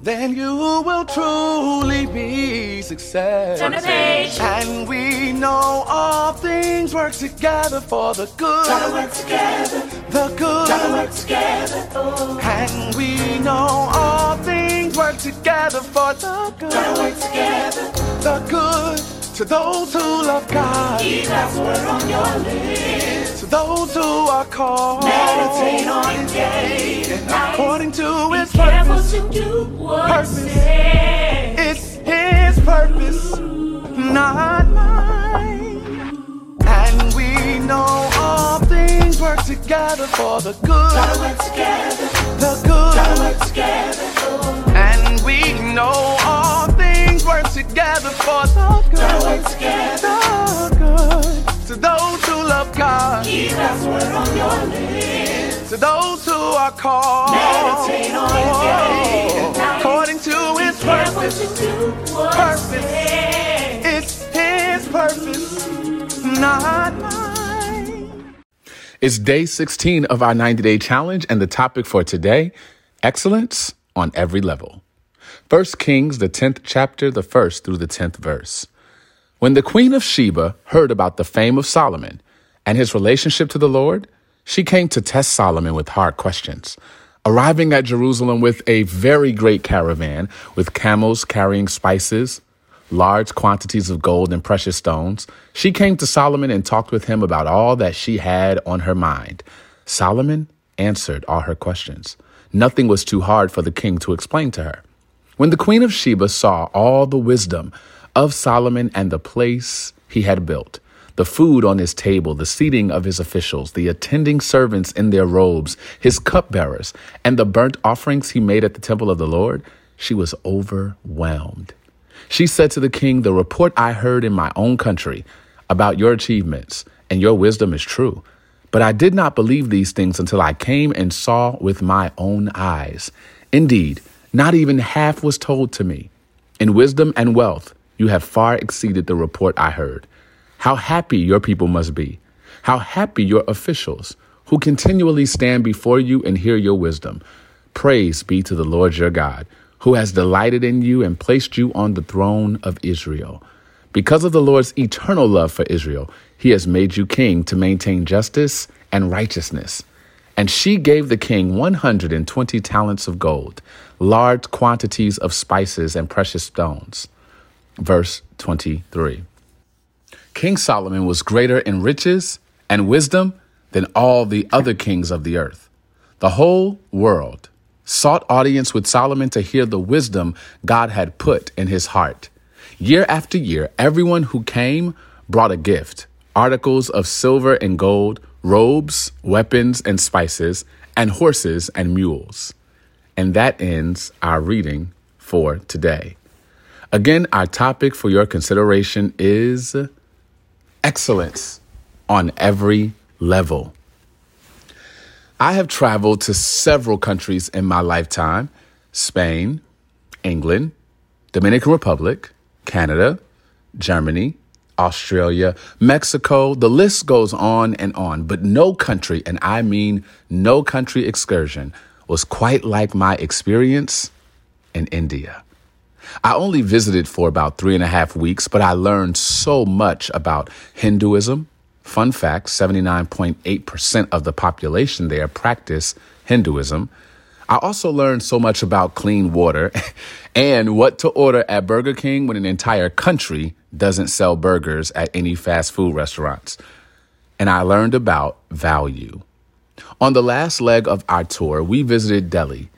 then you will truly be success. Turn the page. And we know all things work together for the good. Gotta work together. The good. Gotta work together. Oh. And we know all things work together for the good. Gotta work together. The good to those who love God. Keep God's word on your lips. Those who are called. Meditate on it day and night. According to His Be careful purpose. to do what Purpose. It's His purpose, not mine. And we know all things work together for the Gotta good. work together. The good. God's word on your lips. To those who are called. According to His purpose. Purpose. It's his purpose, not mine. It's day 16 of our 90 day challenge, and the topic for today excellence on every level. 1 Kings, the 10th chapter, the 1st through the 10th verse. When the queen of Sheba heard about the fame of Solomon and his relationship to the Lord, she came to test Solomon with hard questions. Arriving at Jerusalem with a very great caravan with camels carrying spices, large quantities of gold and precious stones, she came to Solomon and talked with him about all that she had on her mind. Solomon answered all her questions. Nothing was too hard for the king to explain to her. When the queen of Sheba saw all the wisdom of Solomon and the place he had built, the food on his table, the seating of his officials, the attending servants in their robes, his cupbearers, and the burnt offerings he made at the temple of the Lord, she was overwhelmed. She said to the king, The report I heard in my own country about your achievements and your wisdom is true. But I did not believe these things until I came and saw with my own eyes. Indeed, not even half was told to me. In wisdom and wealth, you have far exceeded the report I heard. How happy your people must be. How happy your officials who continually stand before you and hear your wisdom. Praise be to the Lord your God, who has delighted in you and placed you on the throne of Israel. Because of the Lord's eternal love for Israel, he has made you king to maintain justice and righteousness. And she gave the king 120 talents of gold, large quantities of spices and precious stones. Verse 23. King Solomon was greater in riches and wisdom than all the other kings of the earth. The whole world sought audience with Solomon to hear the wisdom God had put in his heart. Year after year, everyone who came brought a gift articles of silver and gold, robes, weapons, and spices, and horses and mules. And that ends our reading for today. Again, our topic for your consideration is excellence on every level. I have traveled to several countries in my lifetime Spain, England, Dominican Republic, Canada, Germany, Australia, Mexico. The list goes on and on, but no country, and I mean no country excursion, was quite like my experience in India. I only visited for about three and a half weeks, but I learned so much about Hinduism. Fun fact 79.8% of the population there practice Hinduism. I also learned so much about clean water and what to order at Burger King when an entire country doesn't sell burgers at any fast food restaurants. And I learned about value. On the last leg of our tour, we visited Delhi,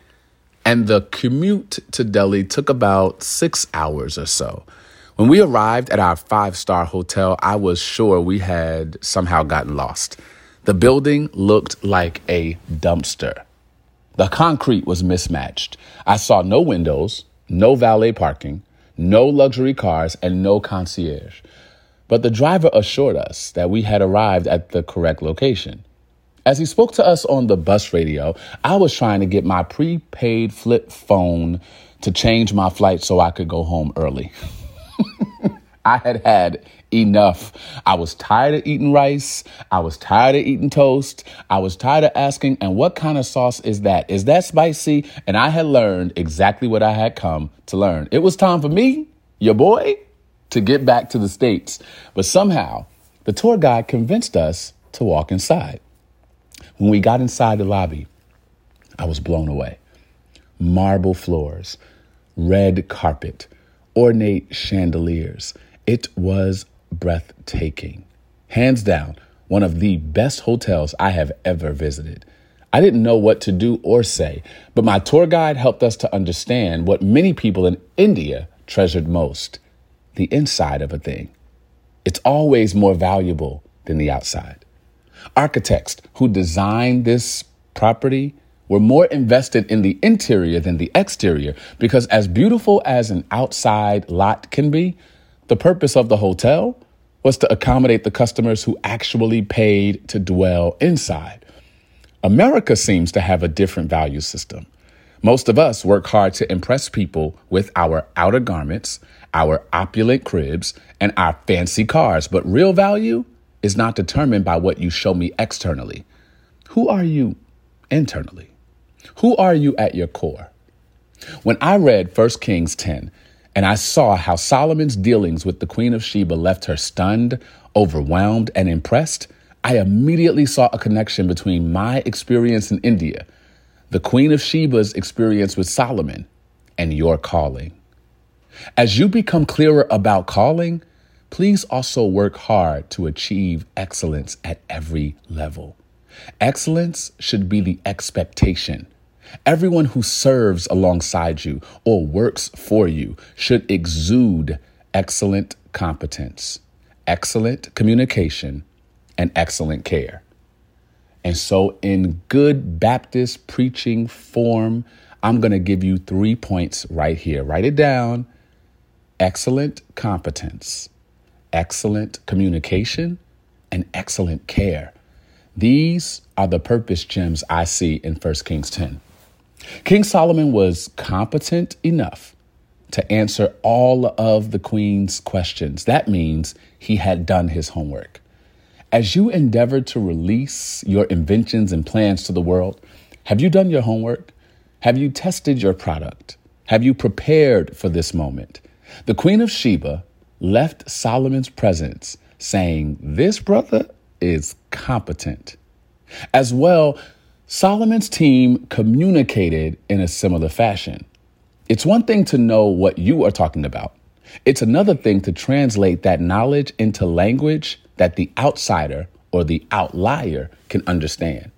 and the commute to Delhi took about six hours or so. When we arrived at our five star hotel, I was sure we had somehow gotten lost. The building looked like a dumpster. The concrete was mismatched. I saw no windows, no valet parking, no luxury cars, and no concierge. But the driver assured us that we had arrived at the correct location. As he spoke to us on the bus radio, I was trying to get my prepaid flip phone to change my flight so I could go home early. I had had enough. I was tired of eating rice. I was tired of eating toast. I was tired of asking, and what kind of sauce is that? Is that spicy? And I had learned exactly what I had come to learn. It was time for me, your boy, to get back to the States. But somehow, the tour guide convinced us to walk inside. When we got inside the lobby, I was blown away. Marble floors, red carpet, ornate chandeliers. It was breathtaking. Hands down, one of the best hotels I have ever visited. I didn't know what to do or say, but my tour guide helped us to understand what many people in India treasured most the inside of a thing. It's always more valuable than the outside. Architects who designed this property were more invested in the interior than the exterior because, as beautiful as an outside lot can be, the purpose of the hotel was to accommodate the customers who actually paid to dwell inside. America seems to have a different value system. Most of us work hard to impress people with our outer garments, our opulent cribs, and our fancy cars, but real value is not determined by what you show me externally. Who are you internally? Who are you at your core? When I read 1 Kings 10 and I saw how Solomon's dealings with the Queen of Sheba left her stunned, overwhelmed, and impressed, I immediately saw a connection between my experience in India, the Queen of Sheba's experience with Solomon, and your calling. As you become clearer about calling, please also work hard to achieve excellence at every level. Excellence should be the expectation. Everyone who serves alongside you or works for you should exude excellent competence, excellent communication, and excellent care. And so, in good Baptist preaching form, I'm going to give you three points right here. Write it down excellent competence, excellent communication, and excellent care. These are the purpose gems I see in 1 Kings 10. King Solomon was competent enough to answer all of the queen's questions. That means he had done his homework. As you endeavor to release your inventions and plans to the world, have you done your homework? Have you tested your product? Have you prepared for this moment? The Queen of Sheba left Solomon's presence saying, This brother is competent. As well, Solomon's team communicated in a similar fashion. It's one thing to know what you are talking about. It's another thing to translate that knowledge into language that the outsider or the outlier can understand.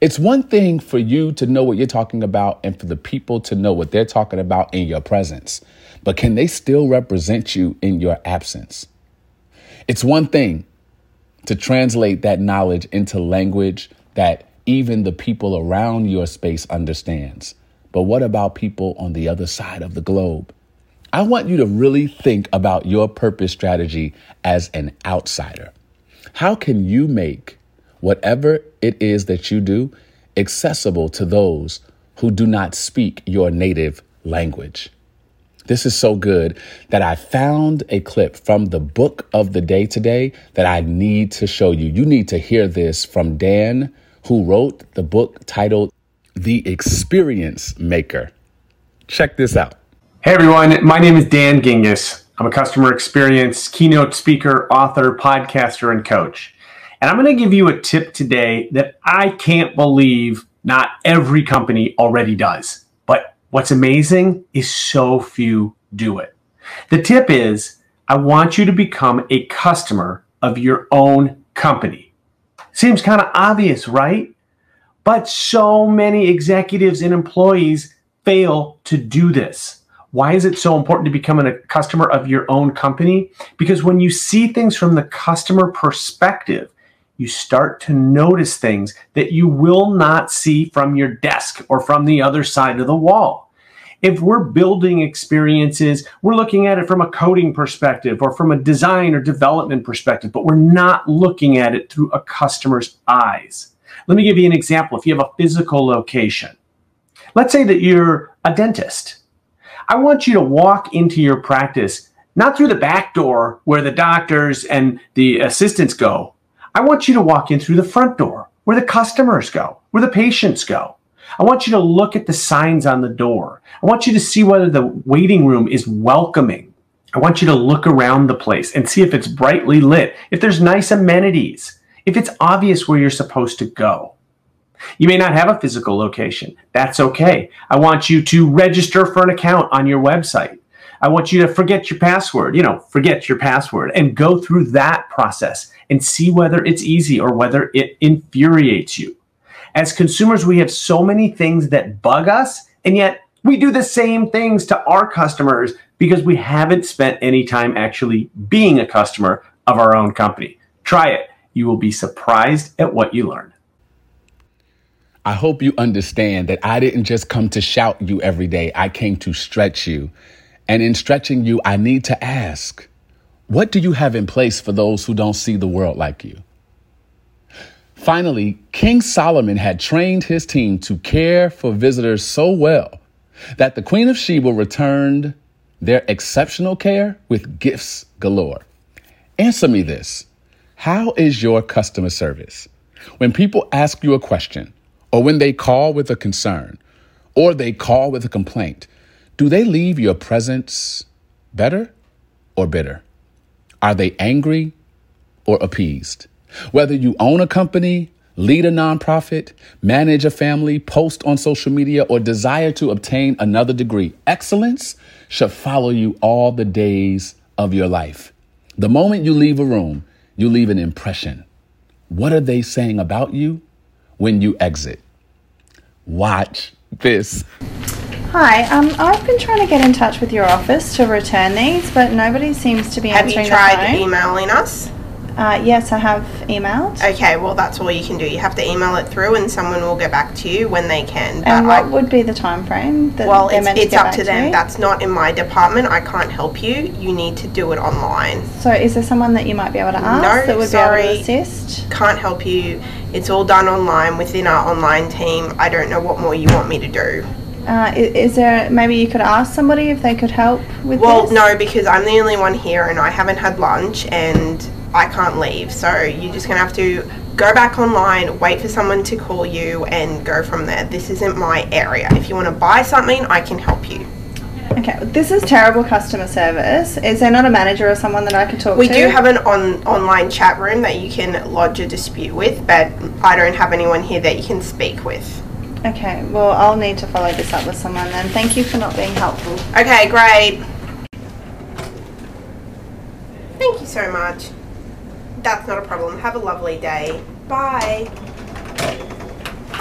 It's one thing for you to know what you're talking about and for the people to know what they're talking about in your presence, but can they still represent you in your absence? It's one thing to translate that knowledge into language that even the people around your space understands. But what about people on the other side of the globe? I want you to really think about your purpose strategy as an outsider. How can you make whatever it is that you do accessible to those who do not speak your native language? This is so good that I found a clip from the book of the day today that I need to show you. You need to hear this from Dan, who wrote the book titled The Experience Maker. Check this out. Hey everyone, my name is Dan Gingiss. I'm a customer experience keynote speaker, author, podcaster, and coach. And I'm going to give you a tip today that I can't believe not every company already does. What's amazing is so few do it. The tip is I want you to become a customer of your own company. Seems kind of obvious, right? But so many executives and employees fail to do this. Why is it so important to become a customer of your own company? Because when you see things from the customer perspective, you start to notice things that you will not see from your desk or from the other side of the wall. If we're building experiences, we're looking at it from a coding perspective or from a design or development perspective, but we're not looking at it through a customer's eyes. Let me give you an example. If you have a physical location, let's say that you're a dentist. I want you to walk into your practice not through the back door where the doctors and the assistants go. I want you to walk in through the front door where the customers go, where the patients go. I want you to look at the signs on the door. I want you to see whether the waiting room is welcoming. I want you to look around the place and see if it's brightly lit, if there's nice amenities, if it's obvious where you're supposed to go. You may not have a physical location. That's okay. I want you to register for an account on your website. I want you to forget your password, you know, forget your password and go through that process and see whether it's easy or whether it infuriates you. As consumers, we have so many things that bug us, and yet we do the same things to our customers because we haven't spent any time actually being a customer of our own company. Try it. You will be surprised at what you learn. I hope you understand that I didn't just come to shout you every day. I came to stretch you. And in stretching you, I need to ask, what do you have in place for those who don't see the world like you? Finally, King Solomon had trained his team to care for visitors so well that the Queen of Sheba returned their exceptional care with gifts galore. Answer me this How is your customer service? When people ask you a question, or when they call with a concern, or they call with a complaint, do they leave your presence better or bitter? Are they angry or appeased? Whether you own a company, lead a nonprofit, manage a family, post on social media, or desire to obtain another degree, excellence should follow you all the days of your life. The moment you leave a room, you leave an impression. What are they saying about you when you exit? Watch this. Hi, um, I've been trying to get in touch with your office to return these, but nobody seems to be Have you answering tried the phone. emailing us? Uh, yes, I have emailed. Okay, well that's all you can do. You have to email it through, and someone will get back to you when they can. But and I, what would be the time frame that well, they're it's, meant to it's get up back to them. That's not in my department. I can't help you. You need to do it online. So, is there someone that you might be able to ask No, that would sorry. be able to assist? Can't help you. It's all done online within our online team. I don't know what more you want me to do. Uh, is, is there maybe you could ask somebody if they could help with Well, this? no, because I'm the only one here, and I haven't had lunch, and I can't leave. So you're just gonna have to go back online, wait for someone to call you, and go from there. This isn't my area. If you want to buy something, I can help you. Okay, this is terrible customer service. Is there not a manager or someone that I could talk We to? We do have an on online chat room that you can lodge a dispute with, but I don't have anyone here that you can speak with. Okay, well, I'll need to follow this up with someone then. Thank you for not being helpful. Okay, great. Thank you so much. That's not a problem. Have a lovely day. Bye.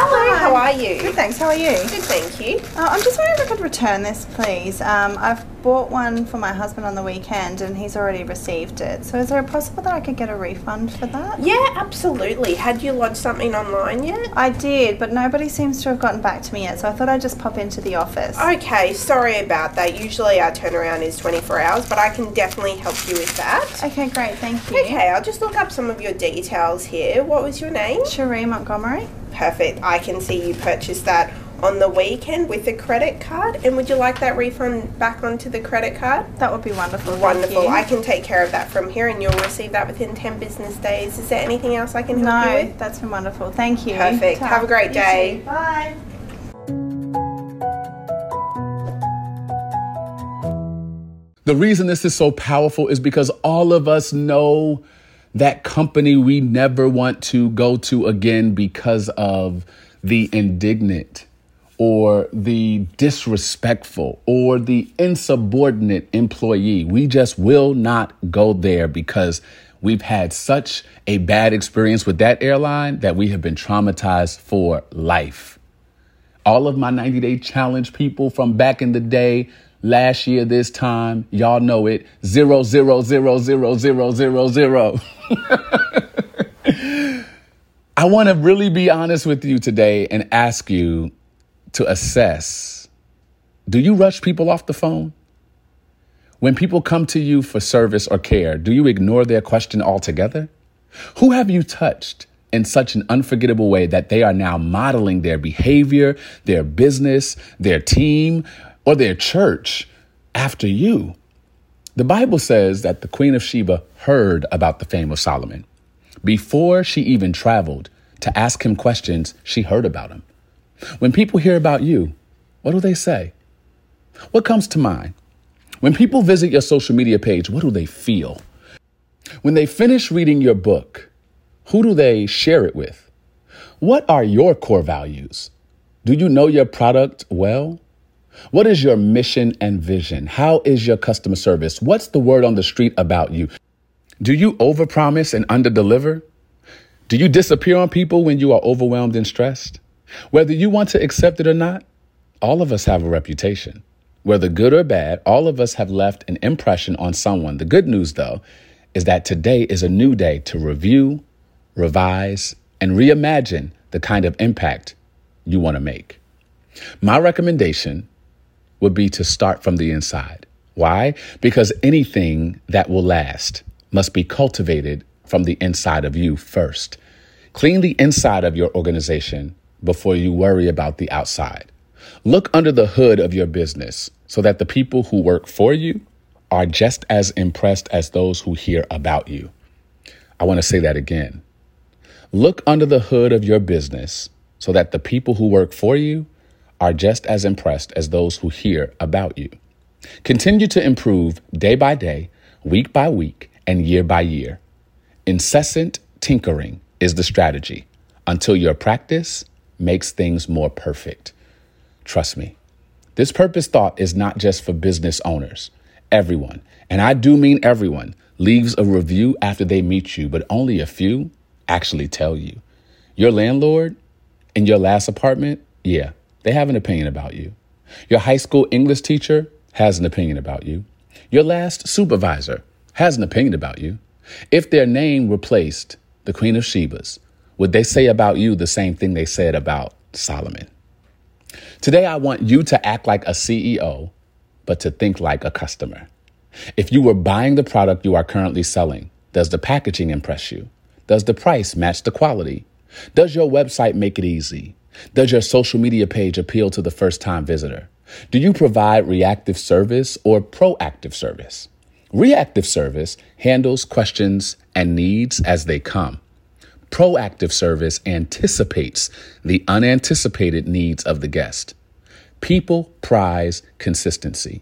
Hello, how are you? Good, thanks. How are you? Good, thank you. Uh, I'm just wondering if I could return this, please. Um, I've bought one for my husband on the weekend and he's already received it. So is there a possible that I could get a refund for that? Yeah, absolutely. Had you lodged something online yet? I did, but nobody seems to have gotten back to me yet, so I thought I'd just pop into the office. Okay, sorry about that. Usually our turnaround is 24 hours, but I can definitely help you with that. Okay, great, thank you. Okay, I'll just look up some of your details here. What was your name? Cherie Montgomery. Perfect. I can see you purchased that on the weekend with a credit card. And would you like that refund back onto the credit card? That would be wonderful. thank Wonderful. you. I can take care of that from here and you'll receive that within 10 business days. Is there anything else I can help you No, with? that's been wonderful. Thank you. Perfect. Ta. Have a great day. Bye. The reason this is so powerful is because all of us know that company we never want to go to again because of the indignant or the disrespectful or the insubordinate employee. We just will not go there because we've had such a bad experience with that airline that we have been traumatized for life all of my 90 day challenge people from back in the day, last year, this time, y'all know it zero, zero, zero, zero, zero, zero, zero. I want to really be honest with you today and ask you to assess do you rush people off the phone? When people come to you for service or care, do you ignore their question altogether? Who have you touched in such an unforgettable way that they are now modeling their behavior, their business, their team, or their church after you? The Bible says that the Queen of Sheba heard about the fame of Solomon. Before she even traveled to ask him questions, she heard about him. When people hear about you, what do they say? What comes to mind? When people visit your social media page, what do they feel? When they finish reading your book, who do they share it with? What are your core values? Do you know your product well? What is your mission and vision? How is your customer service? What's the word on the street about you? Do you overpromise and underdeliver? Do you disappear on people when you are overwhelmed and stressed? Whether you want to accept it or not, all of us have a reputation. Whether good or bad, all of us have left an impression on someone. The good news, though, is that today is a new day to review, revise, and reimagine the kind of impact you want to make. My recommendation would be to start from the inside. Why? Because anything that will last must be cultivated from the inside of you first. Clean the inside of your organization before you worry about the outside. Look under the hood of your business so that the people who work for you are just as impressed as those who hear about you. I want to say that again. Look under the hood of your business so that the people who work for you are just as impressed as those who hear about you. Continue to improve day by day, week by week, and year by year. Incessant tinkering is the strategy until your practice makes things more perfect. Trust me, this purpose thought is not just for business owners. Everyone, and I do mean everyone, leaves a review after they meet you, but only a few actually tell you. Your landlord in your last apartment, yeah, they have an opinion about you. Your high school English teacher has an opinion about you. Your last supervisor has an opinion about you. If their name replaced the Queen of Sheba's, would they say about you the same thing they said about Solomon? Today, I want you to act like a CEO, but to think like a customer. If you were buying the product you are currently selling, does the packaging impress you? Does the price match the quality? Does your website make it easy? Does your social media page appeal to the first time visitor? Do you provide reactive service or proactive service? Reactive service handles questions and needs as they come. Proactive service anticipates the unanticipated needs of the guest. People prize consistency.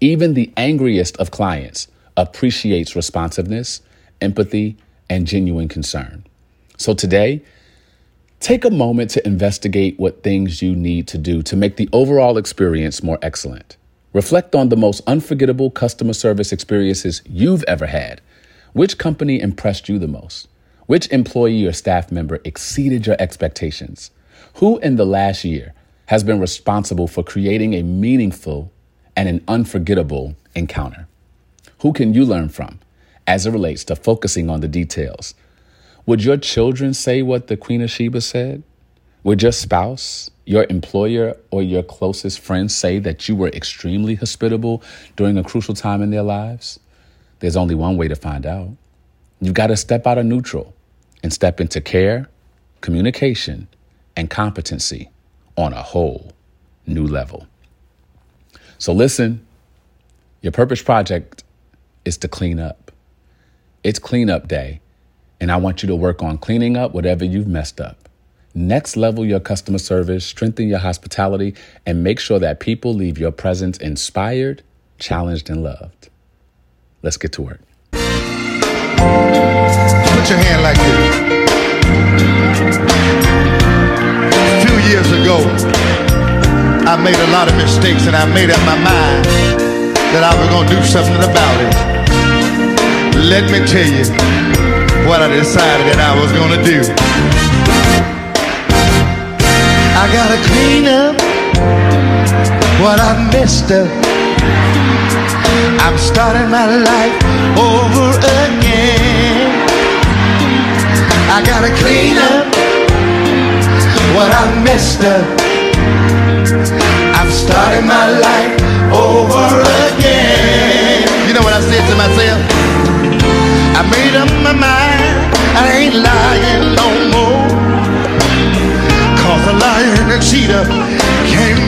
Even the angriest of clients appreciates responsiveness, empathy, and genuine concern. So today, take a moment to investigate what things you need to do to make the overall experience more excellent. Reflect on the most unforgettable customer service experiences you've ever had. Which company impressed you the most? Which employee or staff member exceeded your expectations? Who in the last year has been responsible for creating a meaningful and an unforgettable encounter? Who can you learn from as it relates to focusing on the details? Would your children say what the Queen of Sheba said? Would your spouse, your employer, or your closest friends say that you were extremely hospitable during a crucial time in their lives? There's only one way to find out. You've got to step out of neutral and step into care, communication, and competency on a whole new level. So, listen, your purpose project is to clean up. It's cleanup day, and I want you to work on cleaning up whatever you've messed up. Next level your customer service, strengthen your hospitality, and make sure that people leave your presence inspired, challenged, and loved. Let's get to work. Put your hand like this. A few years ago, I made a lot of mistakes and I made up my mind that I was going to do something about it. Let me tell you what I decided that I was to do. I got to clean up what I messed up. I'm starting my life over again. I gotta clean up what I messed up. I'm starting my life over again. You know what I said to myself? I made up my mind. I ain't lying no more. Cause a liar and a cheater can't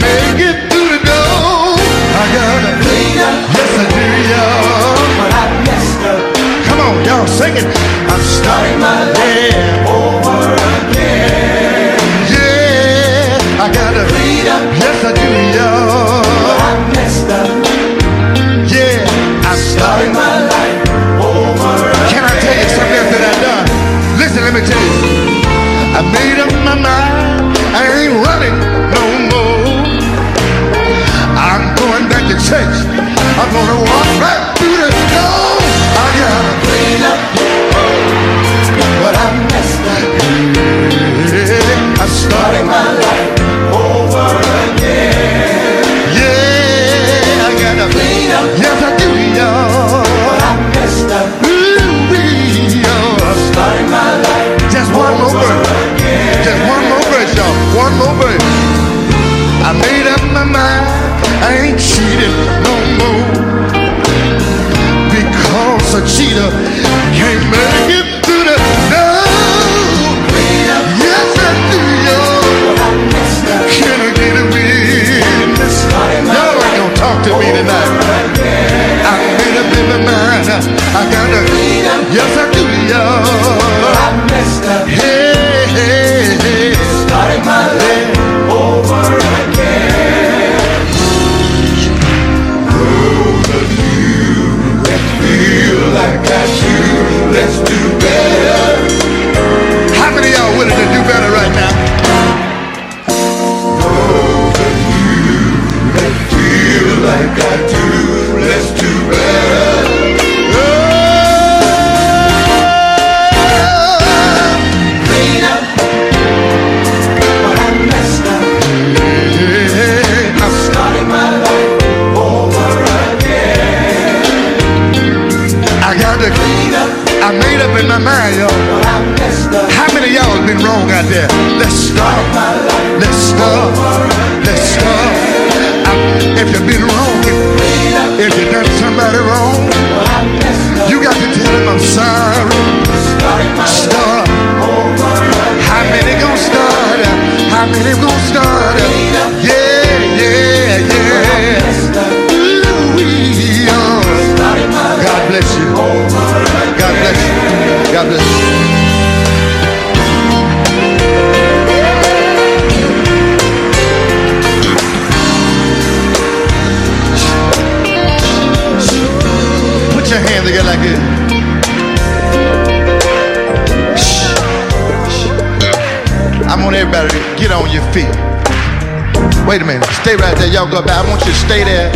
go back. I want you to stay there.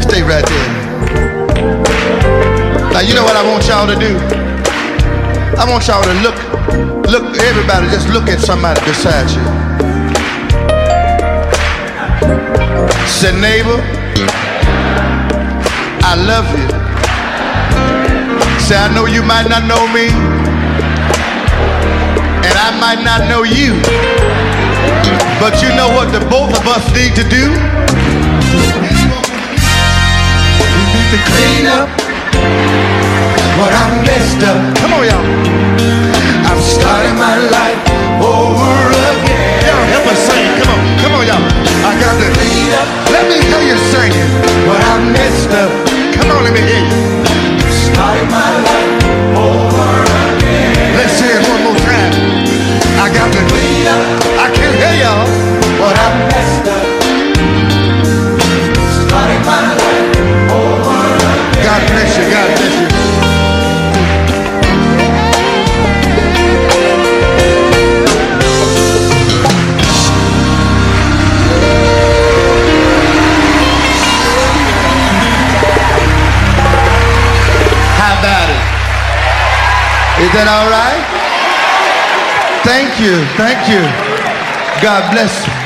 Stay right there. Now you know what I want y'all to do? I want y'all to look, look, everybody just look at somebody beside you. Say, neighbor, I love you. Say, I know you might not know me, and I might not know you. But you know what the both of us need to do? We need to clean up what I messed up. Come on, y'all. I'm starting my life over again. Y'all help us sing. Come on, come on, y'all. I got to clean up. Let me hear you singing. that all right? Thank you. Thank you. God bless you.